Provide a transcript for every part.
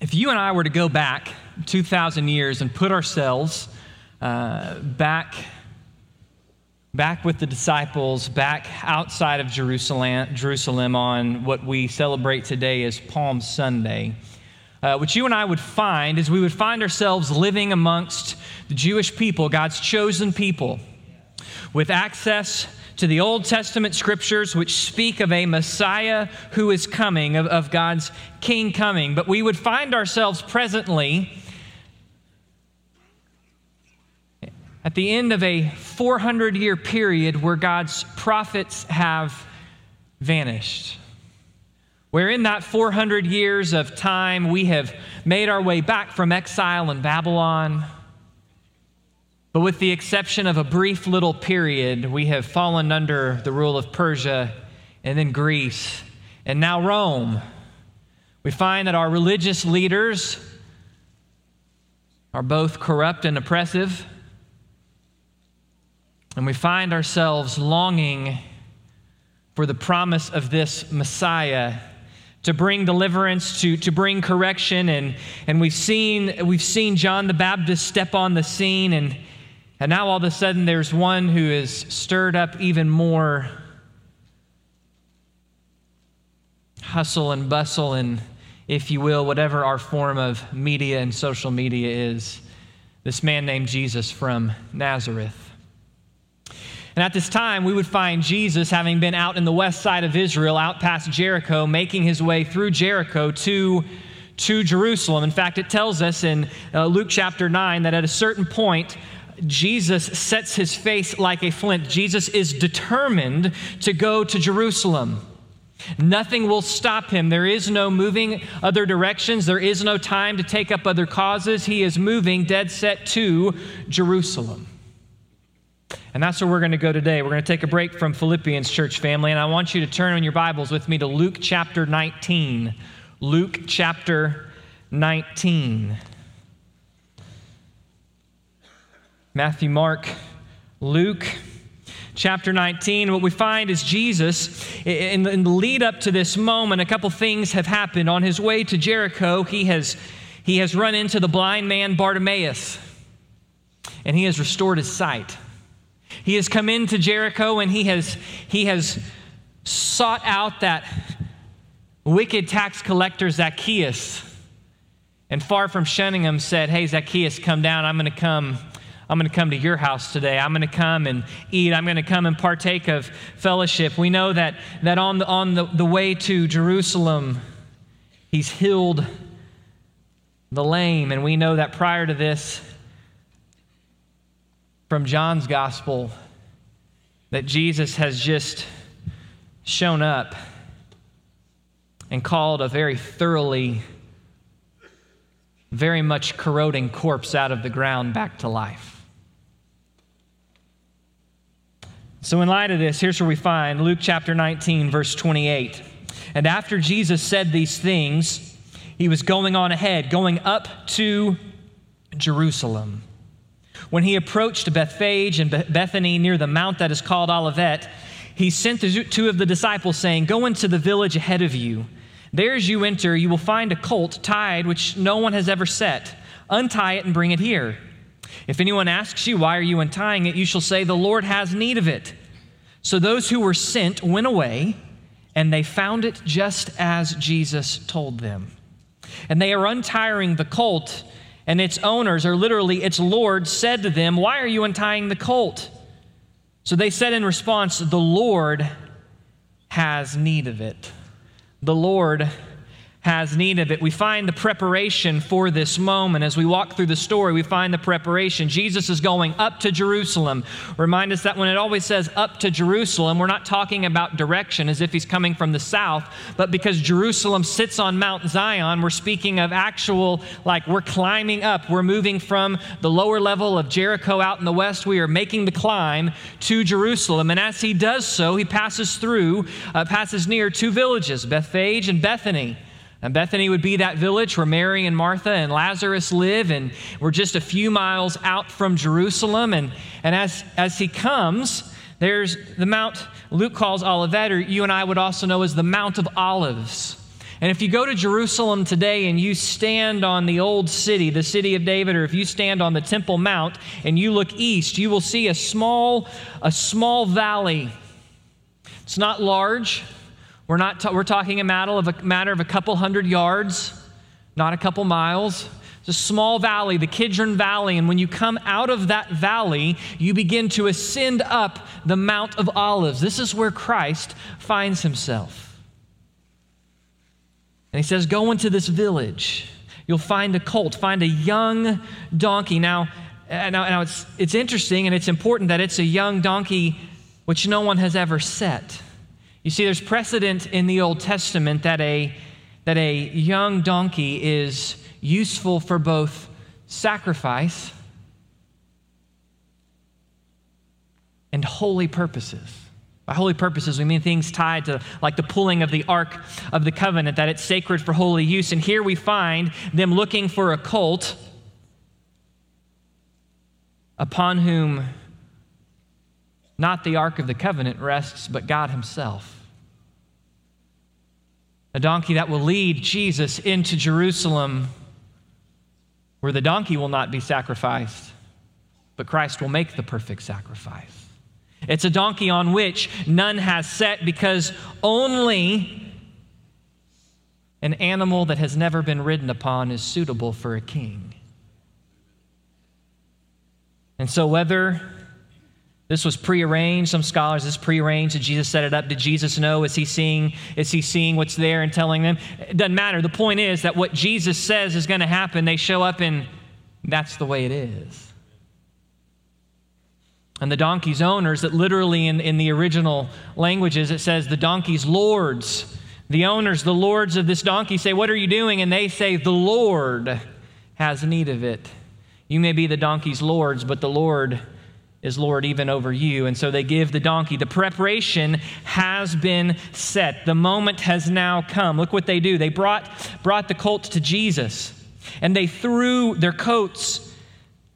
if you and I were to go back 2,000 years and put ourselves uh, back, back with the disciples, back outside of Jerusalem, Jerusalem on what we celebrate today as Palm Sunday, uh, what you and I would find is we would find ourselves living amongst the Jewish people, God's chosen people, with access to the Old Testament scriptures, which speak of a Messiah who is coming, of, of God's King coming. But we would find ourselves presently at the end of a 400 year period where God's prophets have vanished. Where in that 400 years of time we have made our way back from exile in Babylon but with the exception of a brief little period, we have fallen under the rule of Persia and then Greece and now Rome. We find that our religious leaders are both corrupt and oppressive. And we find ourselves longing for the promise of this Messiah to bring deliverance, to, to bring correction. And, and we've, seen, we've seen John the Baptist step on the scene and and now all of a sudden there's one who is stirred up even more hustle and bustle and, if you will, whatever our form of media and social media is. This man named Jesus from Nazareth. And at this time, we would find Jesus having been out in the west side of Israel, out past Jericho, making his way through Jericho to, to Jerusalem. In fact, it tells us in uh, Luke chapter 9 that at a certain point, Jesus sets his face like a flint. Jesus is determined to go to Jerusalem. Nothing will stop him. There is no moving other directions. There is no time to take up other causes. He is moving dead set to Jerusalem. And that's where we're going to go today. We're going to take a break from Philippians, church family, and I want you to turn in your Bibles with me to Luke chapter 19. Luke chapter 19. Matthew, Mark, Luke, chapter 19. What we find is Jesus, in the, lead up to this moment, a couple things have happened. On his way to Jericho, he has, he has run into the blind man Bartimaeus, and he has restored his sight. He has come into Jericho and he has, he has sought out that wicked tax collector Zacchaeus. And far from shunning him, said, Hey, Zacchaeus, come down. I'm going to come I'm going to come to your house today. I'm going to come and eat. I'm going to come and partake of fellowship. We know that, that on, the, on the, the way to Jerusalem, he's healed the lame. And we know that prior to this, from John's gospel, that Jesus has just shown up and called a very thoroughly, very much corroding corpse out of the ground back to life. So, in light of this, here's where we find Luke chapter 19, verse 28. And after Jesus said these things, he was going on ahead, going up to Jerusalem. When he approached Bethphage and Bethany near the mount that is called Olivet, he sent two of the disciples, saying, Go into the village ahead of you. There, as you enter, you will find a colt tied which no one has ever set. Untie it and bring it here. If anyone asks you, Why are you untying it? you shall say, The Lord has need of it. So those who were sent went away, and they found it just as Jesus told them. And they are untiring the colt, and its owners, or literally its Lord, said to them, Why are you untying the colt? So they said in response, The Lord has need of it. The Lord has need of it. We find the preparation for this moment. As we walk through the story, we find the preparation. Jesus is going up to Jerusalem. Remind us that when it always says up to Jerusalem, we're not talking about direction as if he's coming from the south, but because Jerusalem sits on Mount Zion, we're speaking of actual, like we're climbing up. We're moving from the lower level of Jericho out in the west. We are making the climb to Jerusalem. And as he does so, he passes through, uh, passes near two villages, Bethphage and Bethany. And Bethany would be that village where Mary and Martha and Lazarus live, and we're just a few miles out from Jerusalem. And, and as, as he comes, there's the Mount Luke calls Olivet, or you and I would also know as the Mount of Olives. And if you go to Jerusalem today and you stand on the old city, the city of David, or if you stand on the Temple Mount and you look east, you will see a small, a small valley. It's not large. We're, not ta- we're talking a matter, of a matter of a couple hundred yards, not a couple miles. It's a small valley, the Kidron Valley. And when you come out of that valley, you begin to ascend up the Mount of Olives. This is where Christ finds himself. And he says, Go into this village. You'll find a colt, find a young donkey. Now, now, now it's, it's interesting and it's important that it's a young donkey which no one has ever set. You see, there's precedent in the Old Testament that a, that a young donkey is useful for both sacrifice and holy purposes. By holy purposes, we mean things tied to like the pulling of the Ark of the Covenant, that it's sacred for holy use. And here we find them looking for a colt upon whom not the Ark of the Covenant rests, but God Himself. A donkey that will lead Jesus into Jerusalem, where the donkey will not be sacrificed, but Christ will make the perfect sacrifice. It's a donkey on which none has set because only an animal that has never been ridden upon is suitable for a king. And so, whether this was prearranged, some scholars, this prearranged, did Jesus set it up? Did Jesus know? Is he seeing, is he seeing what's there and telling them? It doesn't matter. The point is that what Jesus says is going to happen, they show up and that's the way it is. And the donkey's owners, that literally in, in the original languages, it says the donkey's lords. The owners, the lords of this donkey say, What are you doing? And they say, The Lord has need of it. You may be the donkey's lords, but the Lord is Lord even over you. And so they give the donkey. The preparation has been set. The moment has now come. Look what they do. They brought, brought the colt to Jesus, and they threw their coats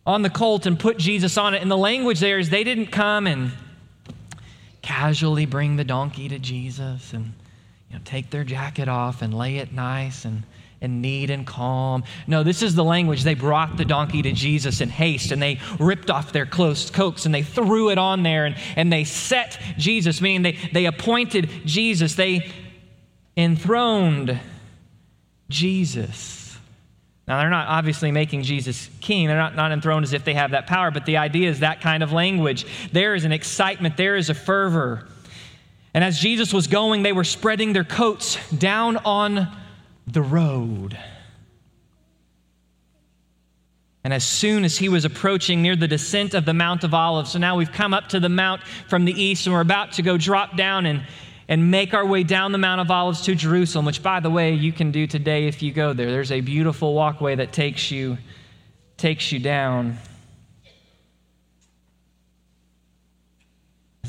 on the colt and put Jesus on it. And the language there is they didn't come and casually bring the donkey to Jesus and you know, take their jacket off and lay it nice and, and need and calm. No, this is the language. They brought the donkey to Jesus in haste and they ripped off their close coats and they threw it on there and, and they set Jesus, meaning they, they appointed Jesus. They enthroned Jesus. Now, they're not obviously making Jesus king. They're not, not enthroned as if they have that power, but the idea is that kind of language. There is an excitement, there is a fervor. And as Jesus was going, they were spreading their coats down on the road. And as soon as he was approaching near the descent of the Mount of Olives, so now we've come up to the mount from the east and we're about to go drop down and and make our way down the Mount of Olives to Jerusalem, which, by the way, you can do today if you go there. There's a beautiful walkway that takes you, takes you down.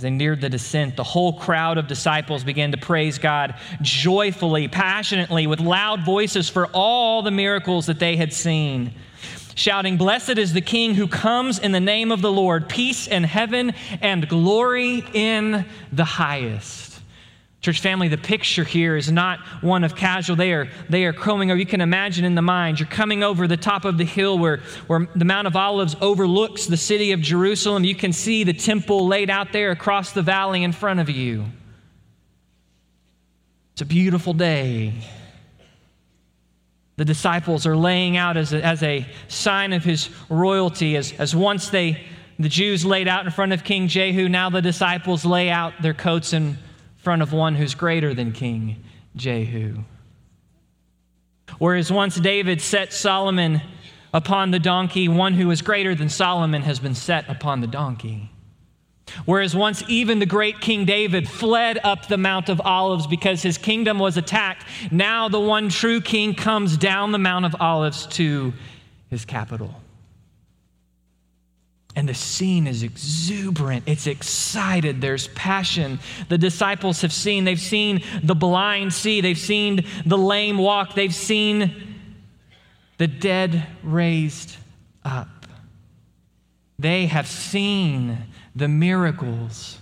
As they neared the descent, the whole crowd of disciples began to praise God joyfully, passionately, with loud voices for all the miracles that they had seen, shouting, Blessed is the King who comes in the name of the Lord, peace in heaven and glory in the highest. Church family, the picture here is not one of casual. They are, they are coming over. You can imagine in the mind, you're coming over the top of the hill where, where the Mount of Olives overlooks the city of Jerusalem. You can see the temple laid out there across the valley in front of you. It's a beautiful day. The disciples are laying out as a, as a sign of his royalty, as, as once they, the Jews laid out in front of King Jehu, now the disciples lay out their coats and front of one who's greater than King Jehu. Whereas once David set Solomon upon the donkey, one who is greater than Solomon has been set upon the donkey. Whereas once even the great King David fled up the Mount of Olives because his kingdom was attacked, now the one true king comes down the Mount of Olives to his capital. And the scene is exuberant. It's excited. There's passion. The disciples have seen, they've seen the blind see, they've seen the lame walk, they've seen the dead raised up. They have seen the miracles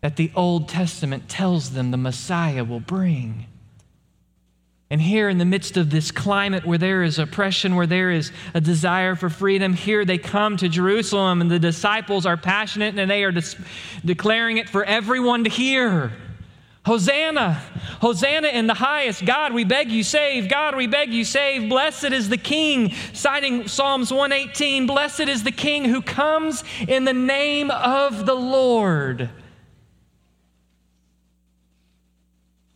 that the Old Testament tells them the Messiah will bring. And here, in the midst of this climate where there is oppression, where there is a desire for freedom, here they come to Jerusalem, and the disciples are passionate and they are dis- declaring it for everyone to hear. Hosanna! Hosanna in the highest. God, we beg you, save. God, we beg you, save. Blessed is the King. Citing Psalms 118 Blessed is the King who comes in the name of the Lord.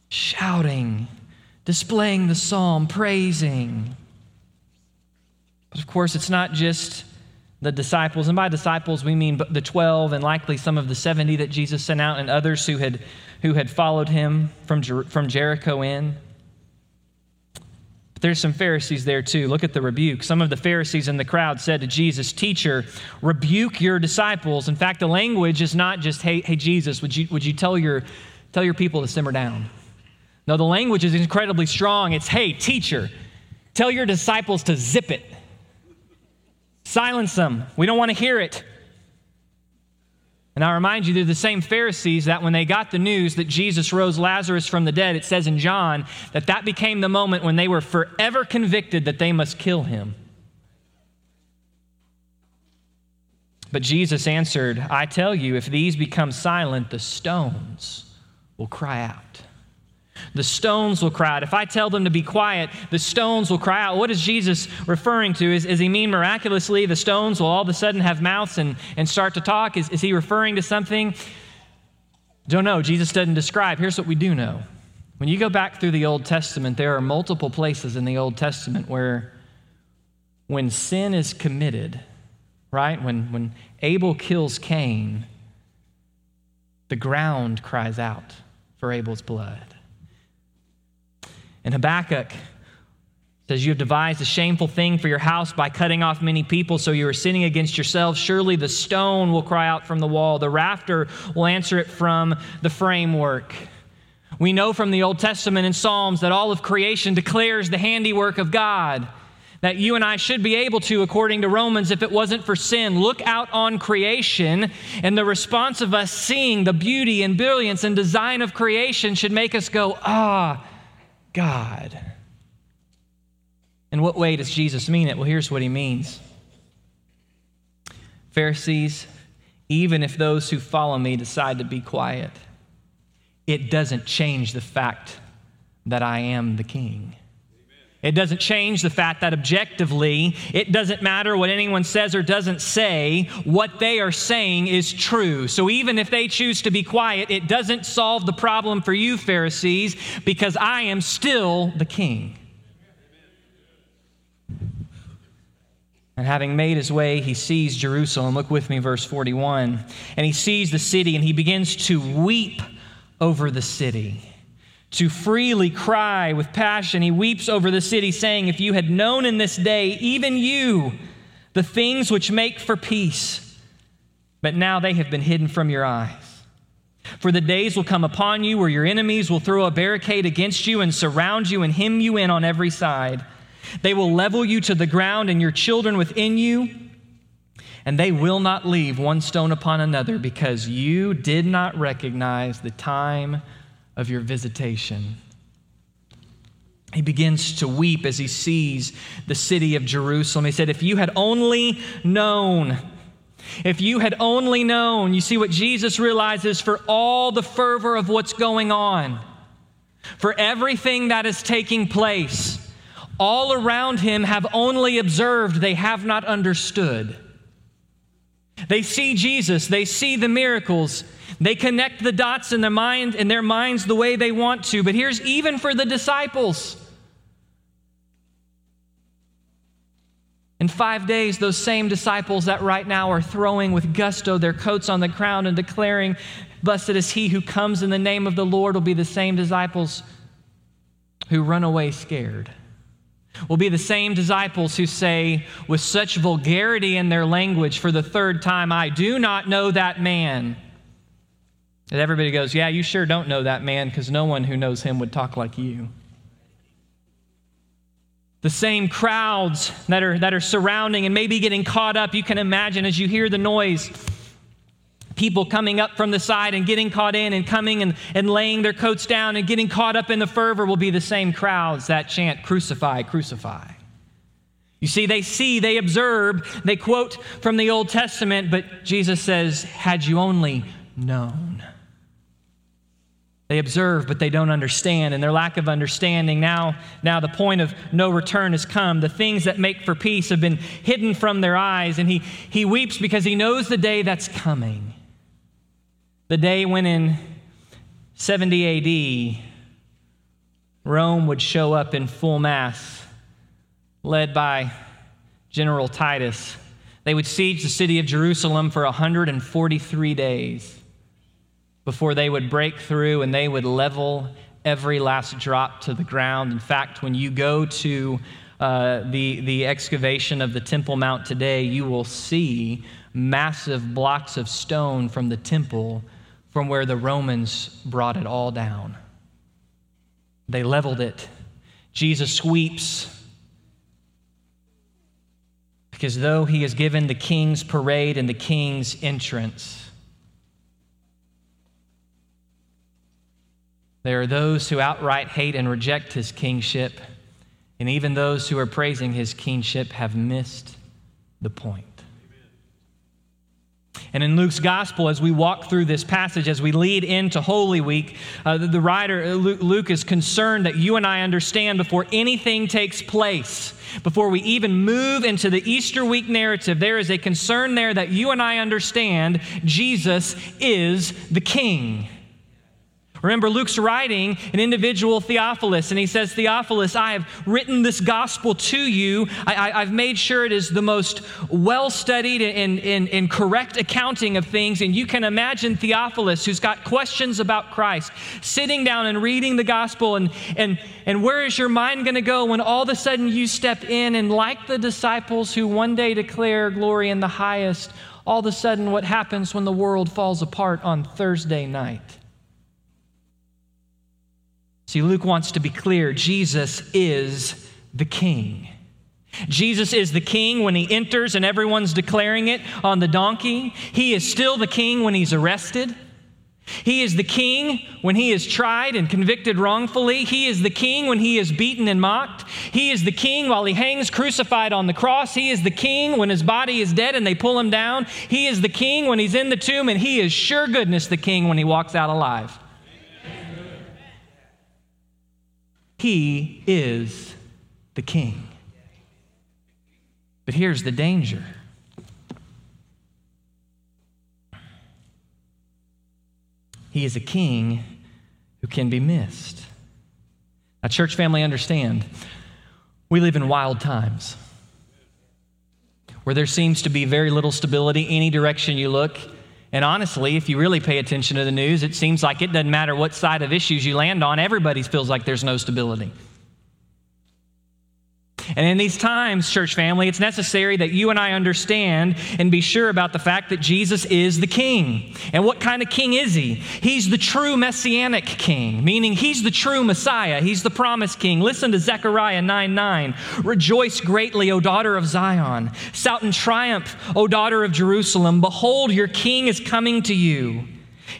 Shouting, displaying the psalm, praising. But of course, it's not just the disciples, and by disciples we mean the 12 and likely some of the 70 that Jesus sent out and others who had, who had followed him from, Jer- from Jericho in. But there's some Pharisees there too. Look at the rebuke. Some of the Pharisees in the crowd said to Jesus, Teacher, rebuke your disciples. In fact, the language is not just, Hey, hey Jesus, would you, would you tell, your, tell your people to simmer down? No, the language is incredibly strong. It's, Hey, teacher, tell your disciples to zip it. Silence them. We don't want to hear it. And I remind you, they're the same Pharisees that when they got the news that Jesus rose Lazarus from the dead, it says in John that that became the moment when they were forever convicted that they must kill him. But Jesus answered, I tell you, if these become silent, the stones will cry out. The stones will cry out. If I tell them to be quiet, the stones will cry out. What is Jesus referring to? Is, is he mean miraculously the stones will all of a sudden have mouths and, and start to talk? Is, is he referring to something? Don't know. Jesus doesn't describe. Here's what we do know. When you go back through the Old Testament, there are multiple places in the Old Testament where when sin is committed, right? When, when Abel kills Cain, the ground cries out for Abel's blood. And Habakkuk says, You have devised a shameful thing for your house by cutting off many people, so you are sinning against yourselves. Surely the stone will cry out from the wall, the rafter will answer it from the framework. We know from the Old Testament and Psalms that all of creation declares the handiwork of God. That you and I should be able to, according to Romans, if it wasn't for sin, look out on creation, and the response of us seeing the beauty and brilliance and design of creation should make us go, ah, God. In what way does Jesus mean it? Well, here's what he means Pharisees, even if those who follow me decide to be quiet, it doesn't change the fact that I am the king. It doesn't change the fact that objectively, it doesn't matter what anyone says or doesn't say, what they are saying is true. So even if they choose to be quiet, it doesn't solve the problem for you, Pharisees, because I am still the king. And having made his way, he sees Jerusalem. Look with me, verse 41. And he sees the city and he begins to weep over the city to freely cry with passion. He weeps over the city, saying, If you had known in this day, even you, the things which make for peace, but now they have been hidden from your eyes. For the days will come upon you where your enemies will throw a barricade against you and surround you and hem you in on every side. They will level you to the ground and your children within you, and they will not leave one stone upon another because you did not recognize the time of your visitation. He begins to weep as he sees the city of Jerusalem. He said, If you had only known, if you had only known, you see what Jesus realizes for all the fervor of what's going on, for everything that is taking place, all around him have only observed, they have not understood. They see Jesus, they see the miracles, they connect the dots in their mind in their minds the way they want to. But here's even for the disciples. In five days, those same disciples that right now are throwing with gusto their coats on the ground and declaring, Blessed is he who comes in the name of the Lord, will be the same disciples who run away scared. Will be the same disciples who say, with such vulgarity in their language for the third time, I do not know that man. And everybody goes, Yeah, you sure don't know that man because no one who knows him would talk like you. The same crowds that are, that are surrounding and maybe getting caught up, you can imagine as you hear the noise. People coming up from the side and getting caught in and coming and, and laying their coats down and getting caught up in the fervor will be the same crowds that chant, Crucify, crucify. You see, they see, they observe, they quote from the Old Testament, but Jesus says, Had you only known. They observe, but they don't understand, and their lack of understanding now, now the point of no return has come. The things that make for peace have been hidden from their eyes, and he, he weeps because he knows the day that's coming. The day when in 70 AD, Rome would show up in full mass, led by General Titus. They would siege the city of Jerusalem for 143 days before they would break through and they would level every last drop to the ground. In fact, when you go to uh, the, the excavation of the Temple Mount today, you will see massive blocks of stone from the temple from where the Romans brought it all down. They leveled it. Jesus sweeps because though he is given the king's parade and the king's entrance, There are those who outright hate and reject his kingship, and even those who are praising his kingship have missed the point. And in Luke's gospel, as we walk through this passage, as we lead into Holy Week, uh, the, the, writer, uh, Luke, is concerned that you and I understand before anything takes place, before we even move into the Easter week narrative, there is a concern there that you and I understand Jesus is the King. Remember, Luke's writing an individual Theophilus, and he says, Theophilus, I have written this gospel to you. I, have made sure it is the most well studied and, and, and correct accounting of things. And you can imagine Theophilus, who's got questions about Christ, sitting down and reading the gospel. And, and, and where is your mind going to go when all of a sudden you step in and, like the disciples who one day declare glory in the highest, all of a sudden what happens when the world falls apart on Thursday night? See, Luke wants to be clear Jesus is the king. Jesus is the king when he enters and everyone's declaring it on the donkey. He is still the king when he's arrested. He is the king when he is tried and convicted wrongfully. He is the king when he is beaten and mocked. He is the king while he hangs crucified on the cross. He is the king when his body is dead and they pull him down. He is the king when he's in the tomb, and he is sure goodness the king when he walks out alive. He is the king. But here's the danger. He is a king who can be missed. Now, church family, understand, we live in wild times where there seems to be very little stability any direction you look. And honestly, if you really pay attention to the news, it seems like it doesn't matter what side of issues you land on, everybody feels like there's no stability. And in these times, church family, it's necessary that you and I understand and be sure about the fact that Jesus is the king. And what kind of king is he? He's the true messianic king, meaning he's the true Messiah. He's the promised king. Listen to Zechariah 9 9. Rejoice greatly, O daughter of Zion. Shout in triumph, O daughter of Jerusalem. Behold, your king is coming to you.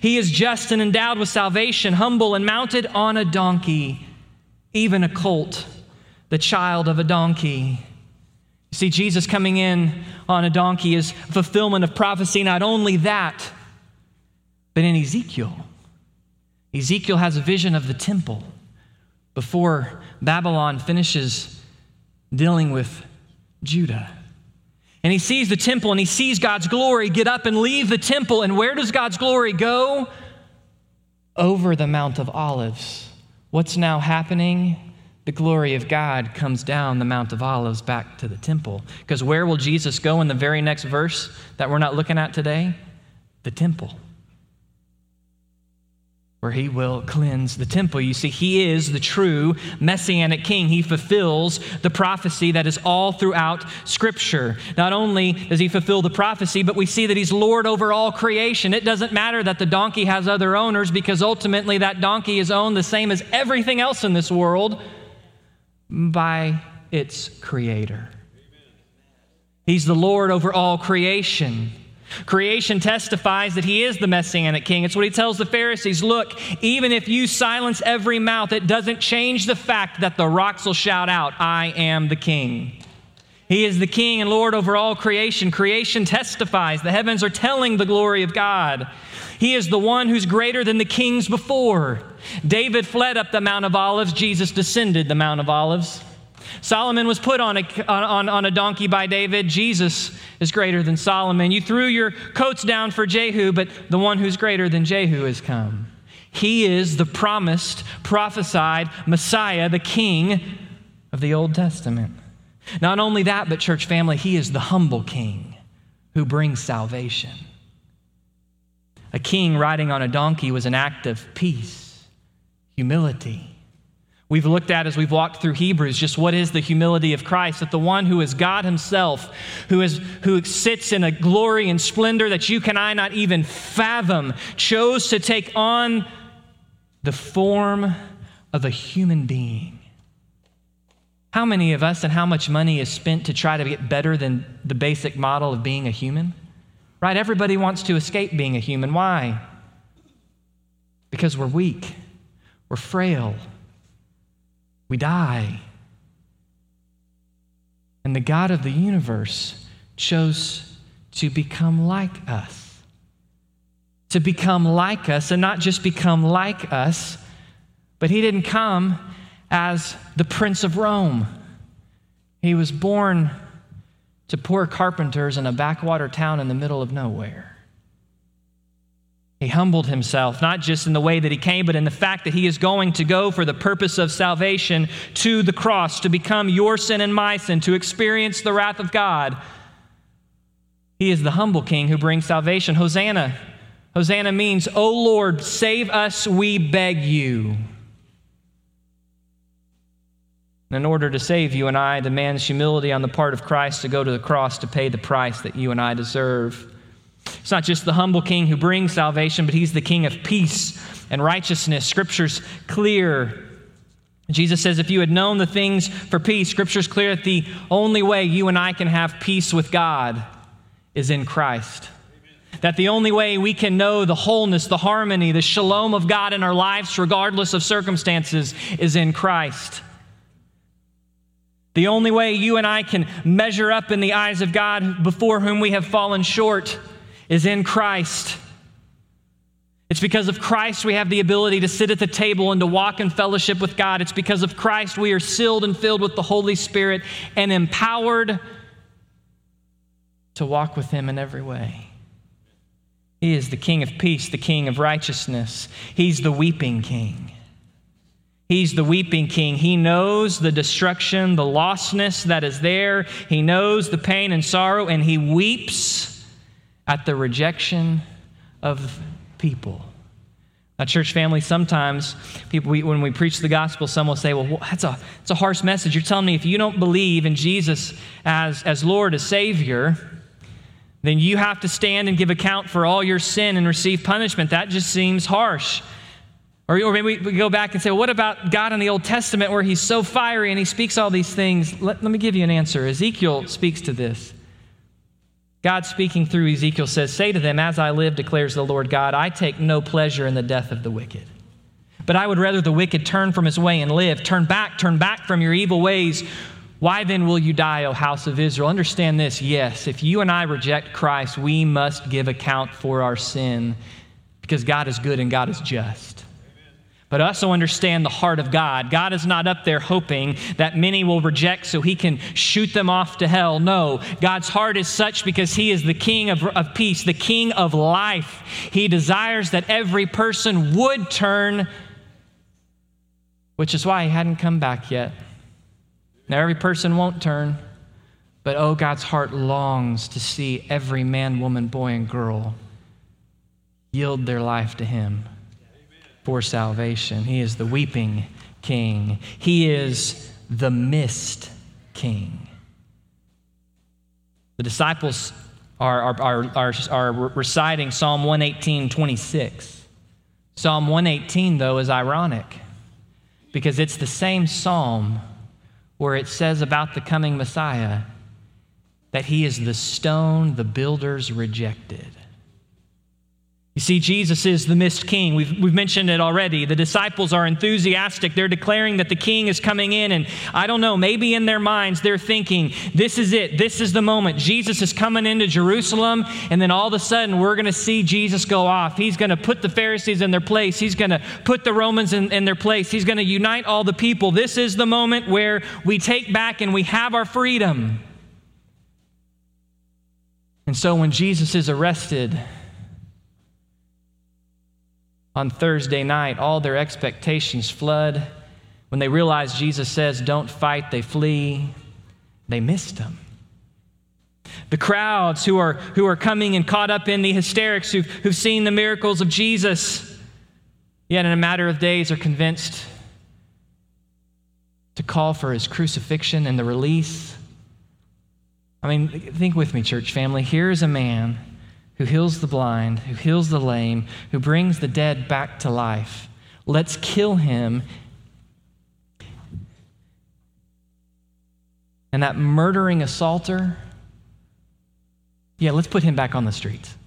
He is just and endowed with salvation, humble and mounted on a donkey, even a colt the child of a donkey. You see, Jesus coming in on a donkey is fulfillment of prophecy. Not only that, but in Ezekiel, Ezekiel has a vision of the temple before Babylon finishes dealing with Judah. And he sees the temple and he sees God's glory get up and leave the temple. And where does God's glory go? Over the Mount of Olives. What's now happening? The glory of God comes down the Mount of Olives back to the temple. Because where will Jesus go in the very next verse that we're not looking at today? The temple. Where he will cleanse the temple. You see, he is the true messianic king. He fulfills the prophecy that is all throughout Scripture. Not only does he fulfill the prophecy, but we see that he's Lord over all creation. It doesn't matter that the donkey has other owners because ultimately that donkey is owned the same as everything else in this world by its creator. He's the Lord over all creation. Creation testifies that he is the messianic king. It's what he tells the Pharisees look, even if you silence every mouth, it doesn't change the fact that the rocks will shout out, I am the king. He is the king and Lord over all creation. Creation testifies. The heavens are telling the glory of God. He is the one who's greater than the kings before. David fled up the Mount of Olives, Jesus descended the Mount of Olives. Solomon was put on a, on, on a donkey by David. Jesus is greater than Solomon. You threw your coats down for Jehu, but the one who's greater than Jehu has come. He is the promised, prophesied Messiah, the King of the Old Testament. Not only that, but church family, he is the humble King who brings salvation. A king riding on a donkey was an act of peace, humility We've looked at as we've walked through Hebrews just what is the humility of Christ, that the one who is God Himself, who, is, who sits in a glory and splendor that you can I not even fathom, chose to take on the form of a human being. How many of us and how much money is spent to try to get better than the basic model of being a human? Right? Everybody wants to escape being a human. Why? Because we're weak, we're frail we die. And the God of the universe chose to become like us. To become like us, and not just become like us, but he didn't come as the Prince of Rome. He was born to poor carpenters in a backwater town in the middle of nowhere. He humbled himself, not just in the way that he came, but in the fact that he is going to go for the purpose of salvation to the cross, to become your sin and my sin, to experience the wrath of God. He is the humble king who brings salvation. Hosanna. Hosanna means, O Lord, save us, we beg you. In order to save you and I, demands humility on the part of Christ to go to the cross to pay the price that you and I deserve. It's not just the humble king who brings salvation, but he's the king of peace and righteousness. Scripture's clear. Jesus says, if you had known the things for peace, Scripture's clear that the only way you and I can have peace with God is in Christ. That the only way we can know the wholeness, the harmony, the shalom of God in our lives, regardless of circumstances, is in Christ. The only way you and I can measure up in the eyes of God before whom we have fallen short is in Christ. It's because of Christ we have the ability to sit at the table and to walk in fellowship with God. It's because of Christ we are sealed and filled with the Holy Spirit and empowered to walk with Him in every way. He is the King of peace, the King of righteousness. He's the weeping King. He's the weeping king. He knows the destruction, the lostness that is there. He knows the pain and sorrow, and he weeps at the rejection of people. Now, church family, sometimes people, we, when we preach the gospel, some will say, well, that's a, that's a harsh message. You're telling me if you don't believe in Jesus as, as Lord, as Savior, then you have to stand and give account for all your sin and receive punishment. That just seems harsh. Or, or maybe we go back and say, well, what about God in the Old Testament where he's so fiery and he speaks all these things? Let, let me give you an answer. Ezekiel speaks to this. God speaking through Ezekiel says, Say to them, As I live, declares the Lord God, I take no pleasure in the death of the wicked. But I would rather the wicked turn from his way and live. Turn back, turn back from your evil ways. Why then will you die, O house of Israel? Understand this yes, if you and I reject Christ, we must give account for our sin because God is good and God is just but also understand the heart of God. God is not up there hoping that many will reject so he can shoot them off to hell. No, God's heart is such because he is the king of, of peace, the king of life. He desires that every person would turn, which is why he hadn't come back yet. Now, every person won't turn, but oh, God's heart longs to see every man, woman, boy, and girl yield their life to him for salvation. He is the weeping king, he is the missed king. The disciples are, are, are, are, are reciting Psalm 118, 26. Psalm 118, though, is ironic because it's the same psalm where it says about the coming Messiah, that he is the stone the builders rejected. You see, Jesus is the missed king. We've, we've mentioned it already. The disciples are enthusiastic. They're declaring that the king is coming in. And I don't know, maybe in their minds they're thinking, this is it. This is the moment. Jesus is coming into Jerusalem. And then all of a sudden we're going to see Jesus go off. He's going to put the Pharisees in their place. He's going to put the Romans in, in their place. He's going to unite all the people. This is the moment where we take back and we have our freedom. And so when Jesus is arrested, on Thursday night, all their expectations flood. When they realize Jesus says, Don't fight, they flee. They missed him. The crowds who are, who are coming and caught up in the hysterics, who've, who've seen the miracles of Jesus, yet in a matter of days are convinced to call for his crucifixion and the release. I mean, think with me, church family. Here's a man who heals the blind, who heals the lame, who brings the dead back to life. Let's kill him. And that murdering assaulter, yeah, let's put him back on the streets.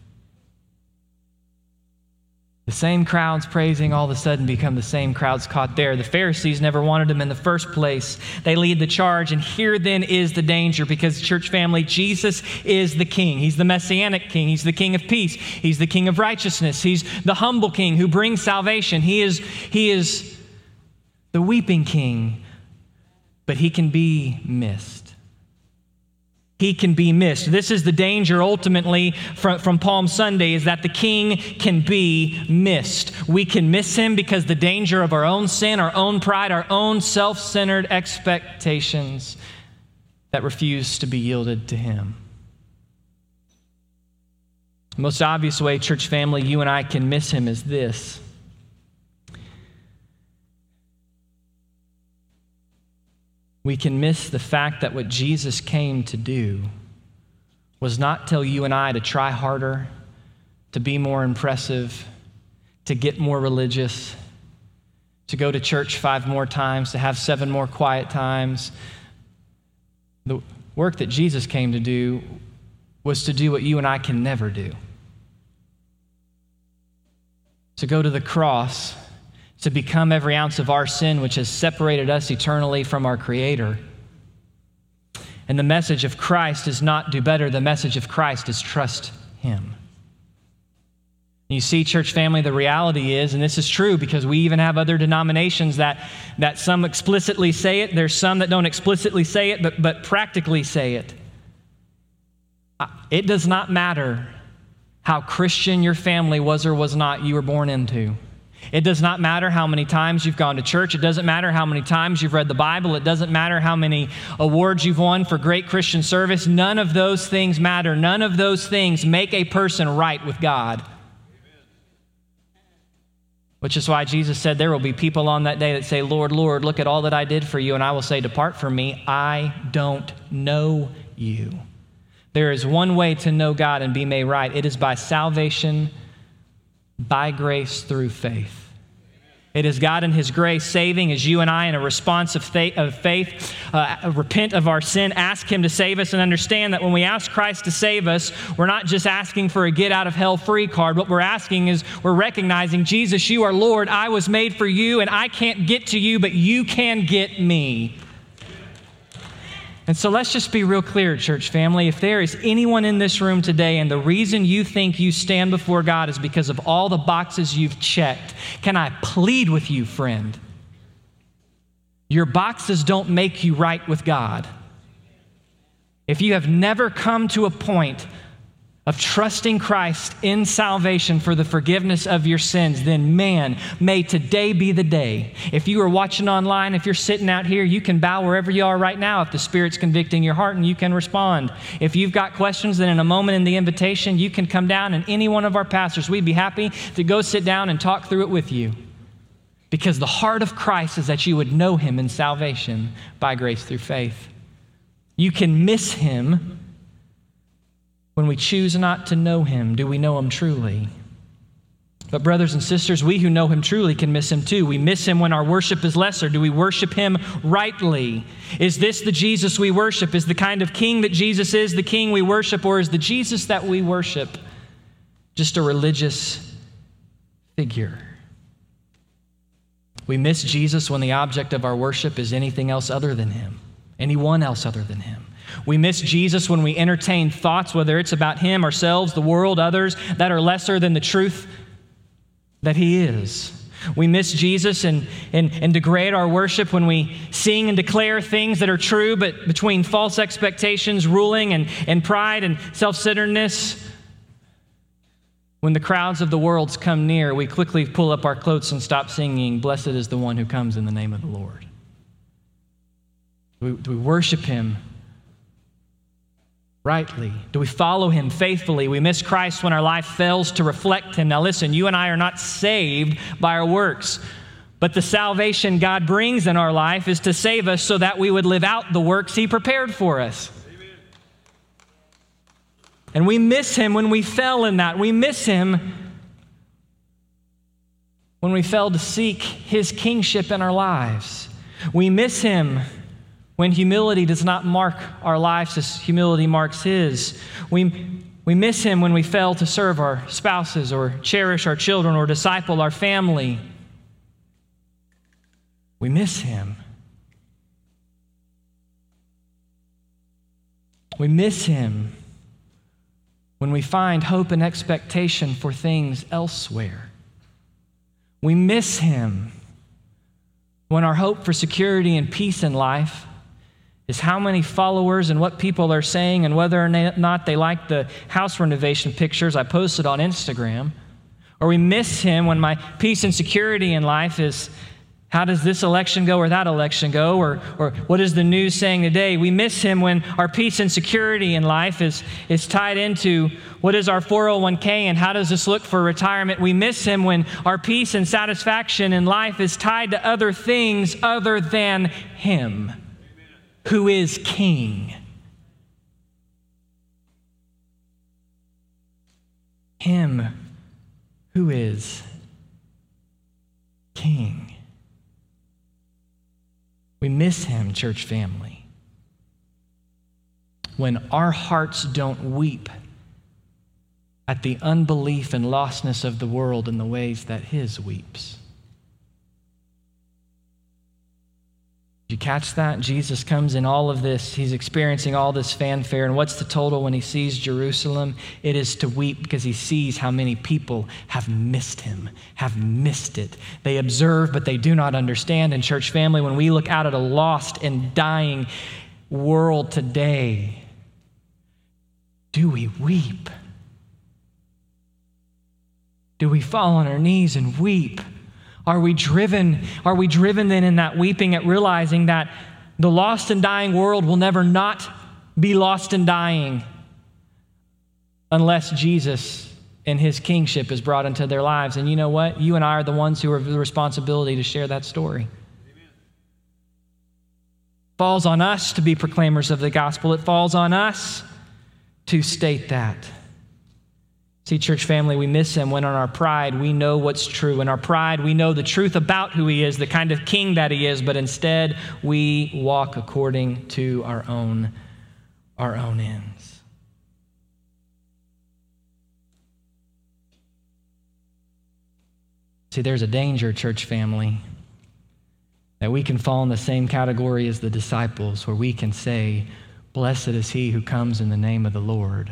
The same crowds praising all of a sudden become the same crowds caught there. The Pharisees never wanted him in the first place. They lead the charge, and here then is the danger because, church family, Jesus is the king. He's the messianic king. He's the king of peace. He's the king of righteousness. He's the humble king who brings salvation. He is, he is the weeping king, but he can be missed he can be missed. This is the danger ultimately from, from Palm Sunday is that the king can be missed. We can miss him because the danger of our own sin, our own pride, our own self centered expectations that refuse to be yielded to him. Most obvious way, church family, you and I can miss him is this we can miss the fact that what Jesus came to do was not tell you and I to try harder, to be more impressive, to get more religious, to go to church five more times, to have seven more quiet times. The work that Jesus came to do was to do what you and I can never do to go to the cross to become every ounce of our sin which has separated us eternally from our Creator. And the message of Christ is not do better, the message of Christ is trust Him. You see, church family, the reality is, and this is true because we even have other denominations that, that some explicitly say it, there's some that don't explicitly say it, but, but practically say it. Uh, it does not matter how Christian your family was or was not you were born into. It does not matter how many times you've gone to church. It doesn't matter how many times you've read the Bible. It doesn't matter how many awards you've won for great Christian service. None of those things matter. None of those things make a person right with God. Which is why Jesus said, There will be people on that day that say, Lord, Lord, look at all that I did for you. And I will say, Depart from me. I don't know you. There is one way to know God and be made right it is by salvation by grace through faith. It is God in His grace saving as you and I, in a response of faith, of faith uh, repent of our sin, ask Him to save us, and understand that when we ask Christ to save us, we're not just asking for a get out of hell free card. What we're asking is we're recognizing, Jesus, you are Lord. I was made for you, and I can't get to you, but you can get me. And so let's just be real clear, church family. If there is anyone in this room today and the reason you think you stand before God is because of all the boxes you've checked, can I plead with you, friend? Your boxes don't make you right with God. If you have never come to a point of trusting Christ in salvation for the forgiveness of your sins, then man, may today be the day. If you are watching online, if you're sitting out here, you can bow wherever you are right now if the Spirit's convicting your heart and you can respond. If you've got questions, then in a moment in the invitation, you can come down and any one of our pastors, we'd be happy to go sit down and talk through it with you. Because the heart of Christ is that you would know him in salvation by grace through faith. You can miss him when we choose not to know him, do we know him truly? But, brothers and sisters, we who know him truly can miss him too. We miss him when our worship is lesser. Do we worship him rightly? Is this the Jesus we worship? Is the kind of king that Jesus is the king we worship, or is the Jesus that we worship just a religious figure? We miss Jesus when the object of our worship is anything else other than him, anyone else other than him. We miss Jesus when we entertain thoughts, whether it's about him, ourselves, the world, others, that are lesser than the truth that He is. We miss Jesus and, and, and degrade our worship when we sing and declare things that are true, but between false expectations, ruling, and, and pride and self centeredness. When the crowds of the world come near, we quickly pull up our cloaks and stop singing, Blessed is the one who comes in the name of the Lord. Do we, do we worship Him rightly? Do we follow him faithfully? We miss Christ when our life fails to reflect him. Now, listen, you and I are not saved by our works, but the salvation God brings in our life is to save us so that we would live out the works he prepared for us. And we miss him when we fell in that. We miss him when we failed to seek his kingship in our lives. We miss him when humility does not mark our lives as humility marks His. We, we miss Him when we fail to serve our spouses or cherish our children or disciple our family. We miss Him. We miss Him when we find hope and expectation for things elsewhere. We miss Him when our hope for security and peace in life is how many followers and what people are saying and whether or not they like the house renovation pictures I posted on Instagram. Or we miss him when my peace and security in life is how does this election go or that election go? Or, or what is the news saying today? We miss him when our peace and security in life is, is tied into what is our 401k and how does this look for retirement? We miss him when our peace and satisfaction in life is tied to other things other than him who is king. Him who is king. We miss him, church family. When our hearts don't weep at the unbelief and lostness of the world in the ways that his weeps. You catch that? Jesus comes in all of this. He's experiencing all this fanfare. And what's the total when he sees Jerusalem? It is to weep because he sees how many people have missed him, have missed it. They observe, but they do not understand. And, church family, when we look out at a lost and dying world today, do we weep? Do we fall on our knees and weep? Are we driven? Are we driven then in that weeping at realizing that the lost and dying world will never not be lost and dying unless Jesus and his kingship is brought into their lives? And you know what? You and I are the ones who have the responsibility to share that story. Amen. Falls on us to be proclaimers of the gospel. It falls on us to state that. See, church family, we miss him when in our pride we know what's true. In our pride, we know the truth about who he is, the kind of king that he is, but instead we walk according to our own, our own ends. See, there's a danger, church family, that we can fall in the same category as the disciples, where we can say, Blessed is he who comes in the name of the Lord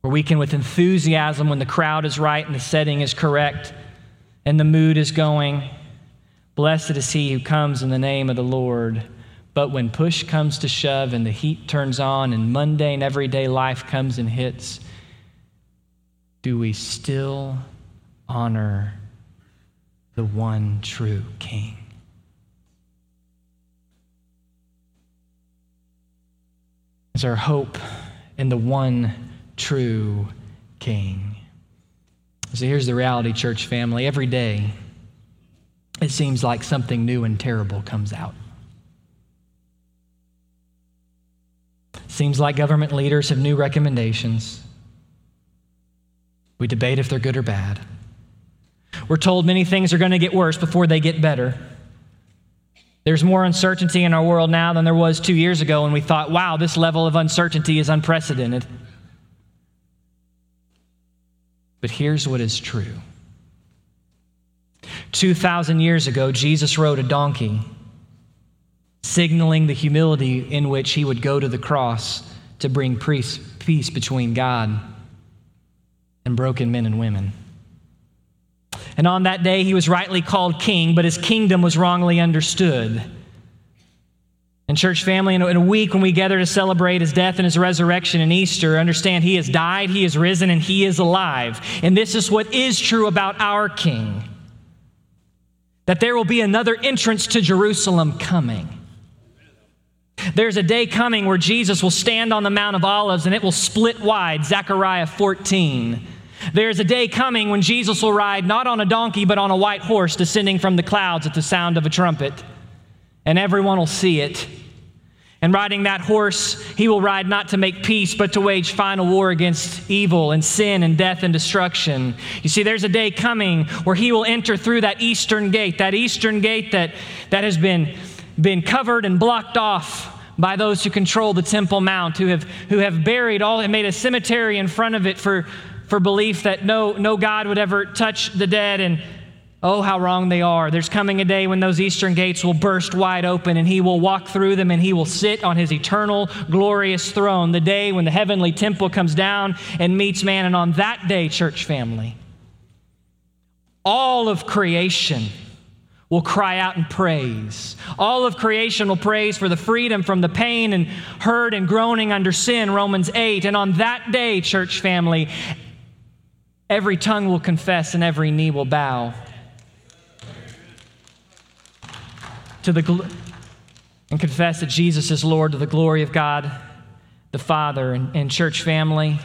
where we can, with enthusiasm, when the crowd is right and the setting is correct and the mood is going, blessed is he who comes in the name of the Lord. But when push comes to shove and the heat turns on and mundane everyday life comes and hits, do we still honor the one true King? Is our hope in the one true King. So here's the reality, church family. Every day, it seems like something new and terrible comes out. Seems like government leaders have new recommendations. We debate if they're good or bad. We're told many things are going to get worse before they get better. There's more uncertainty in our world now than there was two years ago when we thought, wow, this level of uncertainty is unprecedented. But here's what is true 2,000 years ago, Jesus rode a donkey, signaling the humility in which he would go to the cross to bring peace, between God and broken men and women. And on that day, he was rightly called king, but his kingdom was wrongly understood. And, church family, in a week when we gather to celebrate his death and his resurrection and Easter, understand he has died, he has risen, and he is alive. And this is what is true about our king that there will be another entrance to Jerusalem coming. There's a day coming where Jesus will stand on the Mount of Olives and it will split wide, Zechariah 14. There's a day coming when Jesus will ride not on a donkey, but on a white horse descending from the clouds at the sound of a trumpet. And everyone will see it. And riding that horse, he will ride not to make peace, but to wage final war against evil and sin and death and destruction. You see, there's a day coming where he will enter through that eastern gate, that eastern gate that, that has been, been covered and blocked off by those who control the Temple Mount, who have, who have buried all and made a cemetery in front of it for, for belief that no, no God would ever touch the dead. And oh, how wrong they are. There's coming a day when those eastern gates will burst wide open and he will walk through them and he will sit on his eternal, glorious throne. The day when the heavenly temple comes down and meets man. And on that day, church family, all of creation will cry out in praise. All of creation will praise for the freedom from the pain and hurt and groaning under sin, Romans 8. And on that day, church family, Every tongue will confess and every knee will bow to the gl- and confess that Jesus is Lord to the glory of God the Father and, and church family.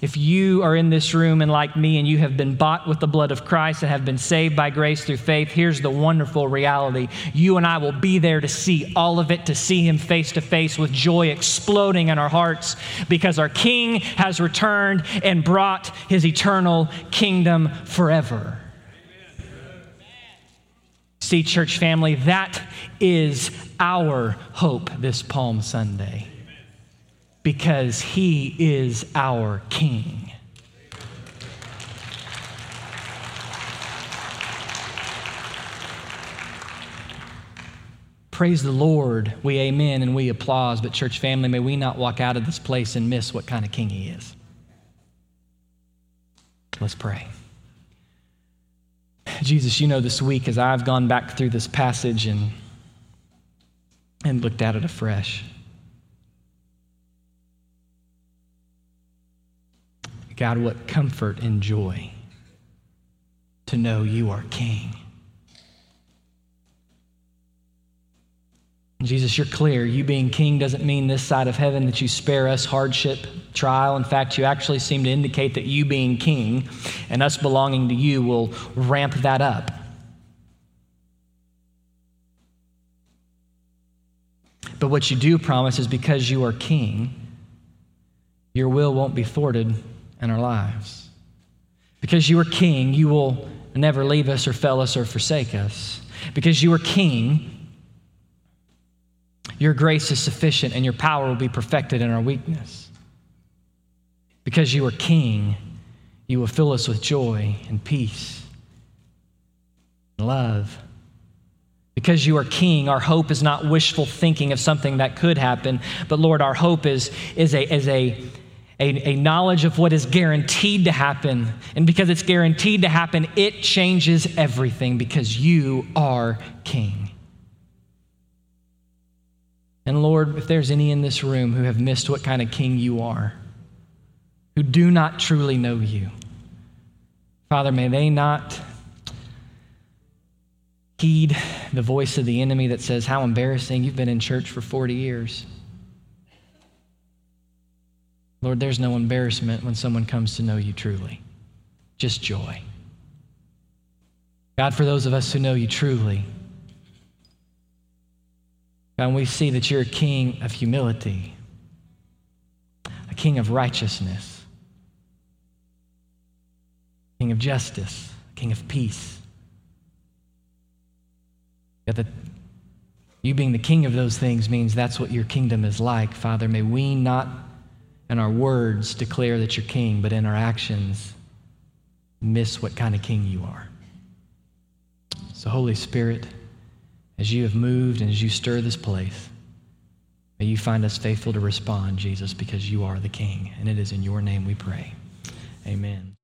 If you are in this room and like me and you have been bought with the blood of Christ and have been saved by grace through faith, here's the wonderful reality. You and I will be there to see all of it, to see Him face to face with joy exploding in our hearts because our King has returned and brought His eternal kingdom forever. See, church family, that is our hope this Palm Sunday because he is our king. Praise the Lord. We amen and we applause. But, church family, may we not walk out of this place and miss what kind of king he is. Let's pray. Jesus, you know, this week as I've gone back through this passage and, and looked at it afresh, God, what comfort and joy to know you are King. Jesus, you're clear. You being king doesn't mean this side of heaven that you spare us hardship, trial. In fact, you actually seem to indicate that you being king and us belonging to you will ramp that up. But what you do promise is because you are king, your will won't be thwarted in our lives. Because you are king, you will never leave us or fail us or forsake us. Because you are king, your grace is sufficient and your power will be perfected in our weakness. Because you are king, you will fill us with joy and peace and love. Because you are king, our hope is not wishful thinking of something that could happen, but Lord, our hope is, is, a, is a, a, a, knowledge of what is guaranteed to happen. And because it's guaranteed to happen, it changes everything because you are king. And Lord, if there's any in this room who have missed what kind of king you are, who do not truly know you, Father, may they not heed the voice of the enemy that says, How embarrassing, you've been in church for 40 years. Lord, there's no embarrassment when someone comes to know you truly, just joy. God, for those of us who know you truly, God, we see that you're a king of humility, a king of righteousness, a king of justice, a King of peace. Yet the, you being the king of those things means that's what your kingdom is like. Father, may we not in our words declare that you're king, but in our actions miss what kind of king you are. So, Holy Spirit, as you have moved and as you stir this place, may you find us faithful to respond, Jesus, because you are the king. And it is in your name we pray. Amen.